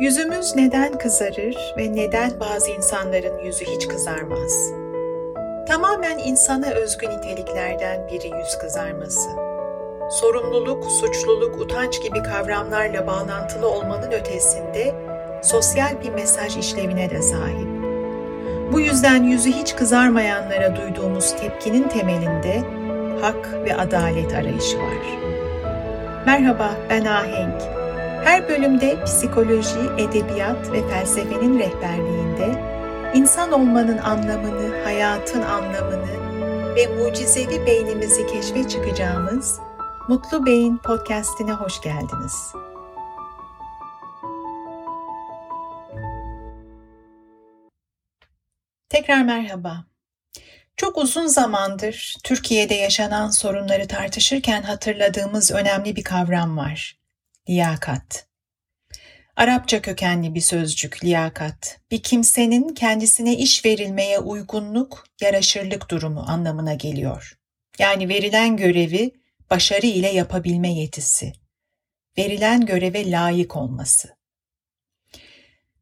Yüzümüz neden kızarır ve neden bazı insanların yüzü hiç kızarmaz? Tamamen insana özgü niteliklerden biri yüz kızarması. Sorumluluk, suçluluk, utanç gibi kavramlarla bağlantılı olmanın ötesinde sosyal bir mesaj işlevine de sahip. Bu yüzden yüzü hiç kızarmayanlara duyduğumuz tepkinin temelinde hak ve adalet arayışı var. Merhaba, ben Ahenk. Her bölümde psikoloji, edebiyat ve felsefenin rehberliğinde insan olmanın anlamını, hayatın anlamını ve mucizevi beynimizi keşfe çıkacağımız Mutlu Beyin podcast'ine hoş geldiniz. Tekrar merhaba. Çok uzun zamandır Türkiye'de yaşanan sorunları tartışırken hatırladığımız önemli bir kavram var liyakat. Arapça kökenli bir sözcük liyakat. Bir kimsenin kendisine iş verilmeye uygunluk, yaraşırlık durumu anlamına geliyor. Yani verilen görevi başarı ile yapabilme yetisi. Verilen göreve layık olması.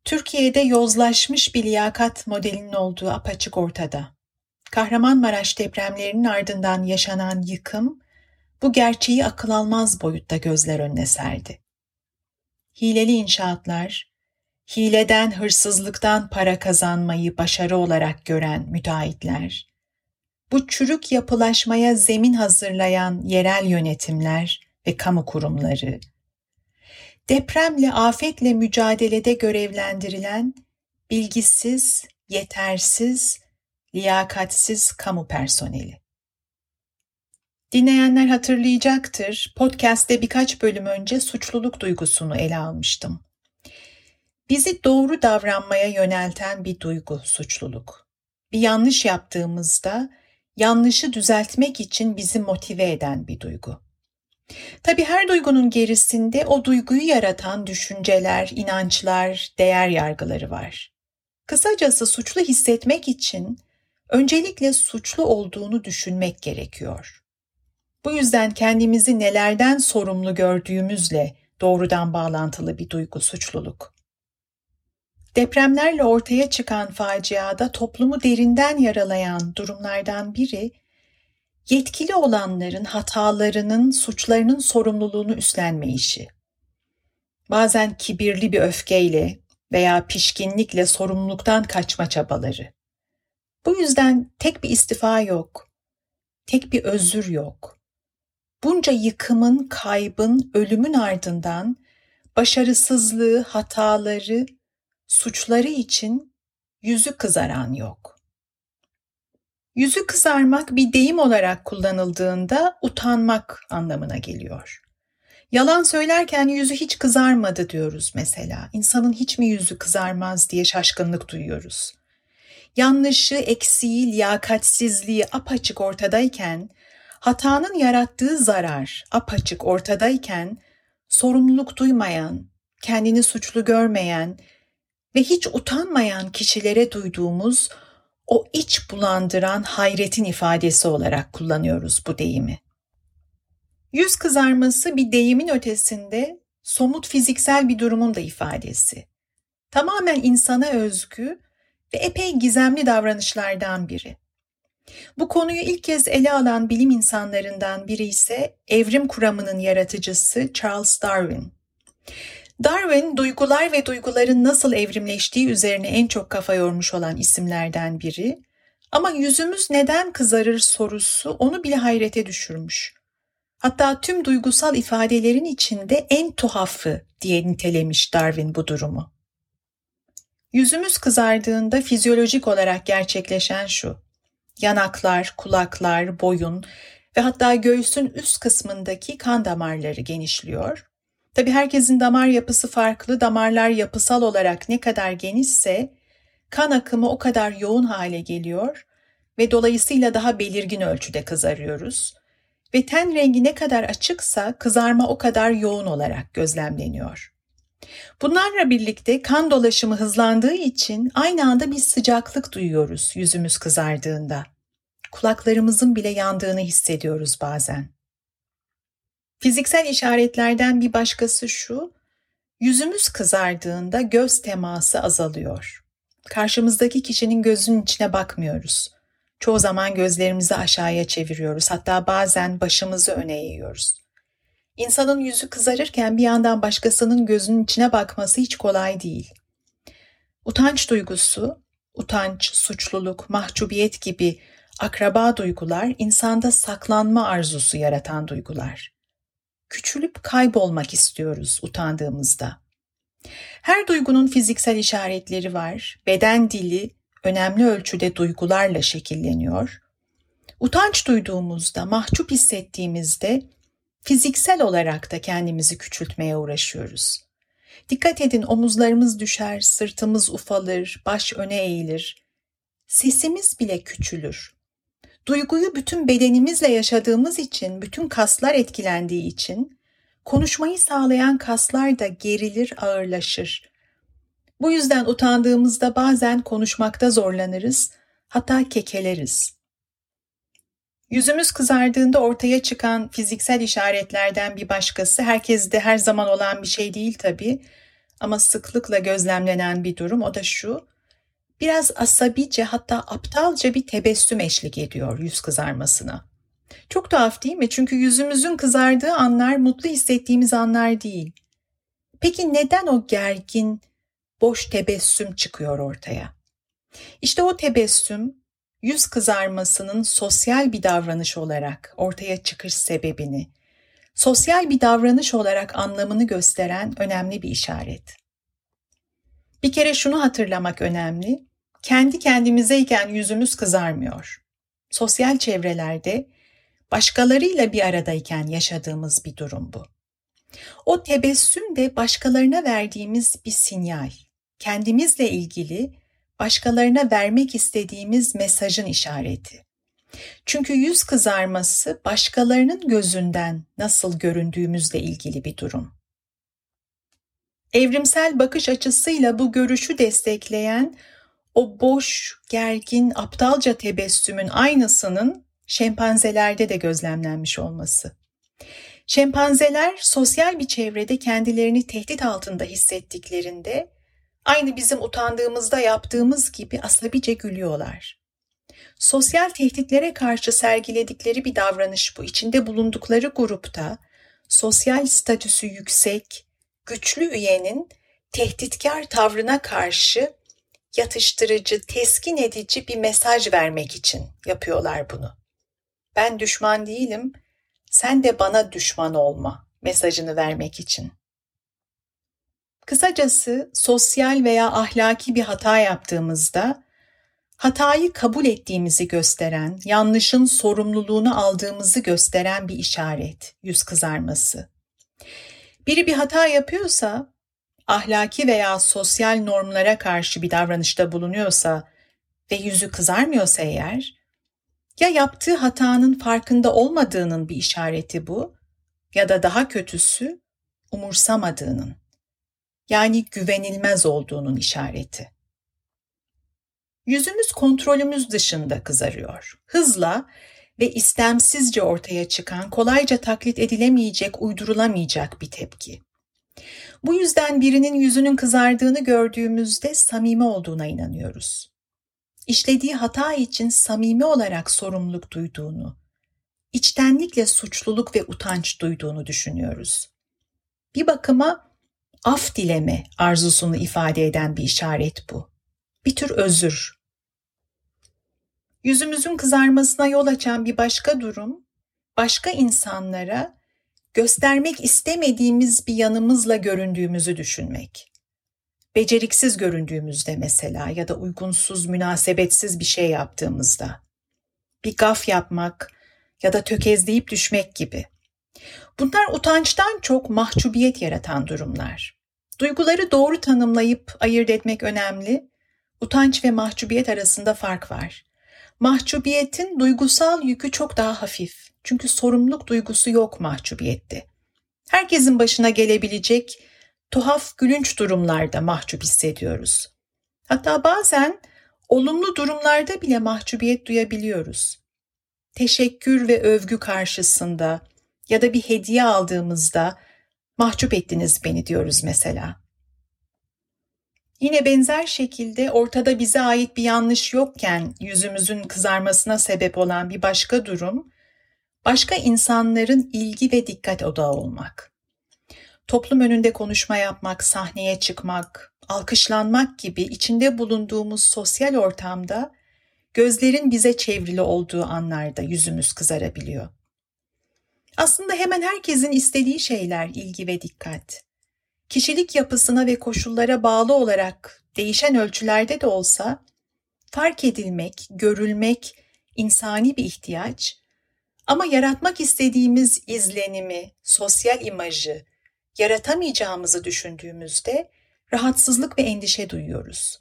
Türkiye'de yozlaşmış bir liyakat modelinin olduğu apaçık ortada. Kahramanmaraş depremlerinin ardından yaşanan yıkım bu gerçeği akıl almaz boyutta gözler önüne serdi. Hileli inşaatlar, hileden hırsızlıktan para kazanmayı başarı olarak gören müteahhitler, bu çürük yapılaşmaya zemin hazırlayan yerel yönetimler ve kamu kurumları, depremle, afetle mücadelede görevlendirilen bilgisiz, yetersiz, liyakatsiz kamu personeli. Dinleyenler hatırlayacaktır. Podcast'te birkaç bölüm önce suçluluk duygusunu ele almıştım. Bizi doğru davranmaya yönelten bir duygu suçluluk. Bir yanlış yaptığımızda yanlışı düzeltmek için bizi motive eden bir duygu. Tabi her duygunun gerisinde o duyguyu yaratan düşünceler, inançlar, değer yargıları var. Kısacası suçlu hissetmek için öncelikle suçlu olduğunu düşünmek gerekiyor. Bu yüzden kendimizi nelerden sorumlu gördüğümüzle doğrudan bağlantılı bir duygu suçluluk. Depremlerle ortaya çıkan faciada toplumu derinden yaralayan durumlardan biri, yetkili olanların hatalarının, suçlarının sorumluluğunu üstlenme işi. Bazen kibirli bir öfkeyle veya pişkinlikle sorumluluktan kaçma çabaları. Bu yüzden tek bir istifa yok, tek bir özür yok bunca yıkımın, kaybın, ölümün ardından başarısızlığı, hataları, suçları için yüzü kızaran yok. Yüzü kızarmak bir deyim olarak kullanıldığında utanmak anlamına geliyor. Yalan söylerken yüzü hiç kızarmadı diyoruz mesela. İnsanın hiç mi yüzü kızarmaz diye şaşkınlık duyuyoruz. Yanlışı, eksiği, liyakatsizliği apaçık ortadayken hatanın yarattığı zarar apaçık ortadayken sorumluluk duymayan, kendini suçlu görmeyen ve hiç utanmayan kişilere duyduğumuz o iç bulandıran hayretin ifadesi olarak kullanıyoruz bu deyimi. Yüz kızarması bir deyimin ötesinde somut fiziksel bir durumun da ifadesi. Tamamen insana özgü ve epey gizemli davranışlardan biri. Bu konuyu ilk kez ele alan bilim insanlarından biri ise evrim kuramının yaratıcısı Charles Darwin. Darwin, duygular ve duyguların nasıl evrimleştiği üzerine en çok kafa yormuş olan isimlerden biri. Ama yüzümüz neden kızarır sorusu onu bile hayrete düşürmüş. Hatta tüm duygusal ifadelerin içinde en tuhafı diye nitelemiş Darwin bu durumu. Yüzümüz kızardığında fizyolojik olarak gerçekleşen şu yanaklar, kulaklar, boyun ve hatta göğsün üst kısmındaki kan damarları genişliyor. Tabi herkesin damar yapısı farklı, damarlar yapısal olarak ne kadar genişse kan akımı o kadar yoğun hale geliyor ve dolayısıyla daha belirgin ölçüde kızarıyoruz. Ve ten rengi ne kadar açıksa kızarma o kadar yoğun olarak gözlemleniyor. Bunlarla birlikte kan dolaşımı hızlandığı için aynı anda bir sıcaklık duyuyoruz yüzümüz kızardığında. Kulaklarımızın bile yandığını hissediyoruz bazen. Fiziksel işaretlerden bir başkası şu, Yüzümüz kızardığında göz teması azalıyor. Karşımızdaki kişinin gözünün içine bakmıyoruz. Çoğu zaman gözlerimizi aşağıya çeviriyoruz. Hatta bazen başımızı öne eğiyoruz. İnsanın yüzü kızarırken bir yandan başkasının gözünün içine bakması hiç kolay değil. Utanç duygusu, utanç, suçluluk, mahcubiyet gibi akraba duygular insanda saklanma arzusu yaratan duygular. Küçülüp kaybolmak istiyoruz utandığımızda. Her duygunun fiziksel işaretleri var. Beden dili önemli ölçüde duygularla şekilleniyor. Utanç duyduğumuzda, mahcup hissettiğimizde fiziksel olarak da kendimizi küçültmeye uğraşıyoruz. Dikkat edin omuzlarımız düşer, sırtımız ufalır, baş öne eğilir. Sesimiz bile küçülür. Duyguyu bütün bedenimizle yaşadığımız için, bütün kaslar etkilendiği için konuşmayı sağlayan kaslar da gerilir, ağırlaşır. Bu yüzden utandığımızda bazen konuşmakta zorlanırız, hatta kekeleriz. Yüzümüz kızardığında ortaya çıkan fiziksel işaretlerden bir başkası herkeste her zaman olan bir şey değil tabii ama sıklıkla gözlemlenen bir durum o da şu. Biraz asabice hatta aptalca bir tebessüm eşlik ediyor yüz kızarmasına. Çok tuhaf değil mi? Çünkü yüzümüzün kızardığı anlar mutlu hissettiğimiz anlar değil. Peki neden o gergin, boş tebessüm çıkıyor ortaya? İşte o tebessüm yüz kızarmasının sosyal bir davranış olarak ortaya çıkış sebebini, sosyal bir davranış olarak anlamını gösteren önemli bir işaret. Bir kere şunu hatırlamak önemli. Kendi kendimizeyken yüzümüz kızarmıyor. Sosyal çevrelerde başkalarıyla bir aradayken yaşadığımız bir durum bu. O tebessüm de başkalarına verdiğimiz bir sinyal. Kendimizle ilgili başkalarına vermek istediğimiz mesajın işareti. Çünkü yüz kızarması başkalarının gözünden nasıl göründüğümüzle ilgili bir durum. Evrimsel bakış açısıyla bu görüşü destekleyen o boş, gergin, aptalca tebessümün aynısının şempanzelerde de gözlemlenmiş olması. Şempanzeler sosyal bir çevrede kendilerini tehdit altında hissettiklerinde aynı bizim utandığımızda yaptığımız gibi asabice gülüyorlar. Sosyal tehditlere karşı sergiledikleri bir davranış bu. İçinde bulundukları grupta sosyal statüsü yüksek, güçlü üyenin tehditkar tavrına karşı yatıştırıcı, teskin edici bir mesaj vermek için yapıyorlar bunu. Ben düşman değilim, sen de bana düşman olma mesajını vermek için. Kısacası sosyal veya ahlaki bir hata yaptığımızda hatayı kabul ettiğimizi gösteren, yanlışın sorumluluğunu aldığımızı gösteren bir işaret, yüz kızarması. Biri bir hata yapıyorsa, ahlaki veya sosyal normlara karşı bir davranışta bulunuyorsa ve yüzü kızarmıyorsa eğer, ya yaptığı hatanın farkında olmadığının bir işareti bu ya da daha kötüsü umursamadığının yani güvenilmez olduğunun işareti. Yüzümüz kontrolümüz dışında kızarıyor. Hızla ve istemsizce ortaya çıkan, kolayca taklit edilemeyecek, uydurulamayacak bir tepki. Bu yüzden birinin yüzünün kızardığını gördüğümüzde samimi olduğuna inanıyoruz. İşlediği hata için samimi olarak sorumluluk duyduğunu, içtenlikle suçluluk ve utanç duyduğunu düşünüyoruz. Bir bakıma af dileme arzusunu ifade eden bir işaret bu. Bir tür özür, Yüzümüzün kızarmasına yol açan bir başka durum, başka insanlara göstermek istemediğimiz bir yanımızla göründüğümüzü düşünmek. Beceriksiz göründüğümüzde mesela ya da uygunsuz, münasebetsiz bir şey yaptığımızda. Bir gaf yapmak ya da tökezleyip düşmek gibi. Bunlar utançtan çok mahcubiyet yaratan durumlar. Duyguları doğru tanımlayıp ayırt etmek önemli. Utanç ve mahcubiyet arasında fark var. Mahcubiyetin duygusal yükü çok daha hafif. Çünkü sorumluluk duygusu yok mahcubiyette. Herkesin başına gelebilecek tuhaf gülünç durumlarda mahcup hissediyoruz. Hatta bazen olumlu durumlarda bile mahcubiyet duyabiliyoruz. Teşekkür ve övgü karşısında ya da bir hediye aldığımızda Mahcup ettiniz beni diyoruz mesela. Yine benzer şekilde ortada bize ait bir yanlış yokken yüzümüzün kızarmasına sebep olan bir başka durum, başka insanların ilgi ve dikkat odağı olmak. Toplum önünde konuşma yapmak, sahneye çıkmak, alkışlanmak gibi içinde bulunduğumuz sosyal ortamda gözlerin bize çevrili olduğu anlarda yüzümüz kızarabiliyor. Aslında hemen herkesin istediği şeyler ilgi ve dikkat. Kişilik yapısına ve koşullara bağlı olarak değişen ölçülerde de olsa fark edilmek, görülmek insani bir ihtiyaç ama yaratmak istediğimiz izlenimi, sosyal imajı yaratamayacağımızı düşündüğümüzde rahatsızlık ve endişe duyuyoruz.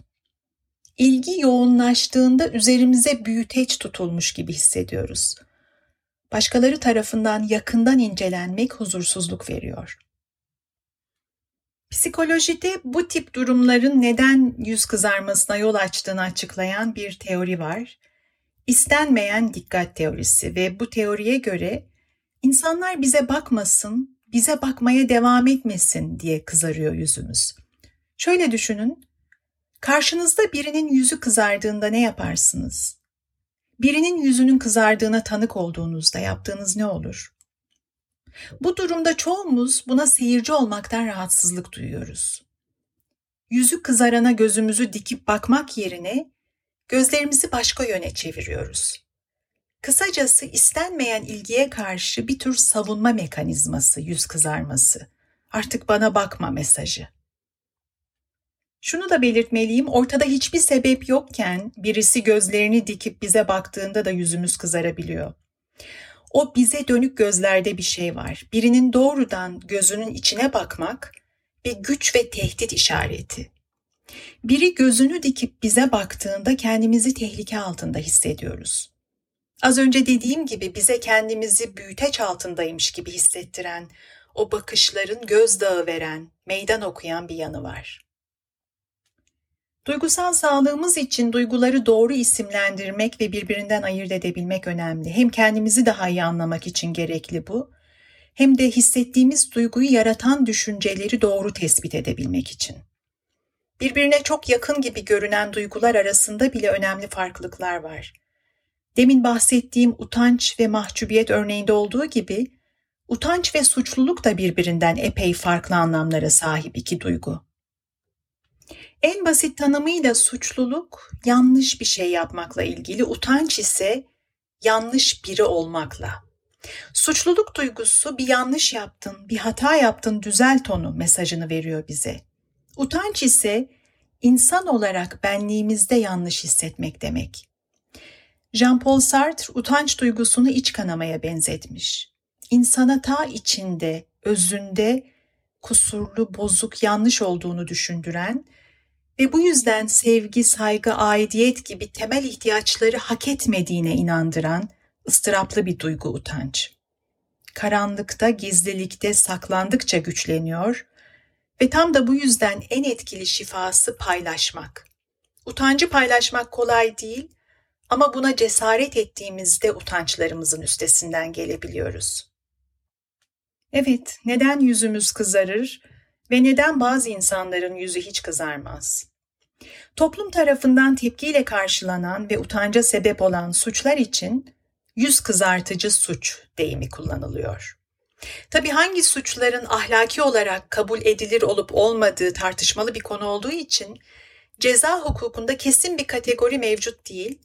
İlgi yoğunlaştığında üzerimize büyüteç tutulmuş gibi hissediyoruz. Başkaları tarafından yakından incelenmek huzursuzluk veriyor. Psikolojide bu tip durumların neden yüz kızarmasına yol açtığını açıklayan bir teori var. İstenmeyen dikkat teorisi ve bu teoriye göre insanlar bize bakmasın, bize bakmaya devam etmesin diye kızarıyor yüzümüz. Şöyle düşünün, karşınızda birinin yüzü kızardığında ne yaparsınız? Birinin yüzünün kızardığına tanık olduğunuzda yaptığınız ne olur? Bu durumda çoğumuz buna seyirci olmaktan rahatsızlık duyuyoruz. Yüzü kızarana gözümüzü dikip bakmak yerine gözlerimizi başka yöne çeviriyoruz. Kısacası istenmeyen ilgiye karşı bir tür savunma mekanizması, yüz kızarması. Artık bana bakma mesajı. Şunu da belirtmeliyim, ortada hiçbir sebep yokken birisi gözlerini dikip bize baktığında da yüzümüz kızarabiliyor. O bize dönük gözlerde bir şey var. Birinin doğrudan gözünün içine bakmak bir güç ve tehdit işareti. Biri gözünü dikip bize baktığında kendimizi tehlike altında hissediyoruz. Az önce dediğim gibi bize kendimizi büyüteç altındaymış gibi hissettiren, o bakışların gözdağı veren, meydan okuyan bir yanı var. Duygusal sağlığımız için duyguları doğru isimlendirmek ve birbirinden ayırt edebilmek önemli. Hem kendimizi daha iyi anlamak için gerekli bu, hem de hissettiğimiz duyguyu yaratan düşünceleri doğru tespit edebilmek için. Birbirine çok yakın gibi görünen duygular arasında bile önemli farklılıklar var. Demin bahsettiğim utanç ve mahcubiyet örneğinde olduğu gibi, utanç ve suçluluk da birbirinden epey farklı anlamlara sahip iki duygu. En basit tanımıyla suçluluk yanlış bir şey yapmakla ilgili, utanç ise yanlış biri olmakla. Suçluluk duygusu bir yanlış yaptın, bir hata yaptın, düzelt onu mesajını veriyor bize. Utanç ise insan olarak benliğimizde yanlış hissetmek demek. Jean-Paul Sartre utanç duygusunu iç kanamaya benzetmiş. İnsana ta içinde, özünde kusurlu, bozuk, yanlış olduğunu düşündüren ve bu yüzden sevgi, saygı, aidiyet gibi temel ihtiyaçları hak etmediğine inandıran ıstıraplı bir duygu utanç. Karanlıkta, gizlilikte saklandıkça güçleniyor ve tam da bu yüzden en etkili şifası paylaşmak. Utancı paylaşmak kolay değil ama buna cesaret ettiğimizde utançlarımızın üstesinden gelebiliyoruz. Evet, neden yüzümüz kızarır ve neden bazı insanların yüzü hiç kızarmaz? Toplum tarafından tepkiyle karşılanan ve utanca sebep olan suçlar için yüz kızartıcı suç deyimi kullanılıyor. Tabi hangi suçların ahlaki olarak kabul edilir olup olmadığı tartışmalı bir konu olduğu için ceza hukukunda kesin bir kategori mevcut değil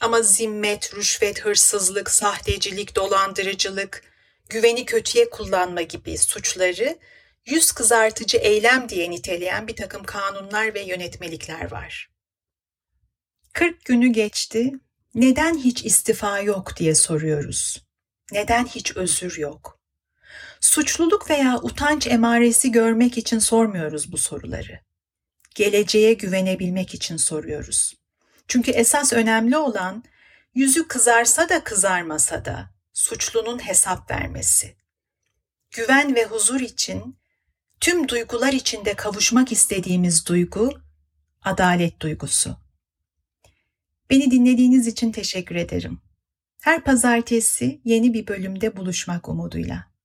ama zimmet, rüşvet, hırsızlık, sahtecilik, dolandırıcılık, güveni kötüye kullanma gibi suçları yüz kızartıcı eylem diye niteleyen bir takım kanunlar ve yönetmelikler var. 40 günü geçti, neden hiç istifa yok diye soruyoruz. Neden hiç özür yok? Suçluluk veya utanç emaresi görmek için sormuyoruz bu soruları. Geleceğe güvenebilmek için soruyoruz. Çünkü esas önemli olan yüzü kızarsa da kızarmasa da suçlunun hesap vermesi. Güven ve huzur için tüm duygular içinde kavuşmak istediğimiz duygu adalet duygusu. Beni dinlediğiniz için teşekkür ederim. Her pazartesi yeni bir bölümde buluşmak umuduyla.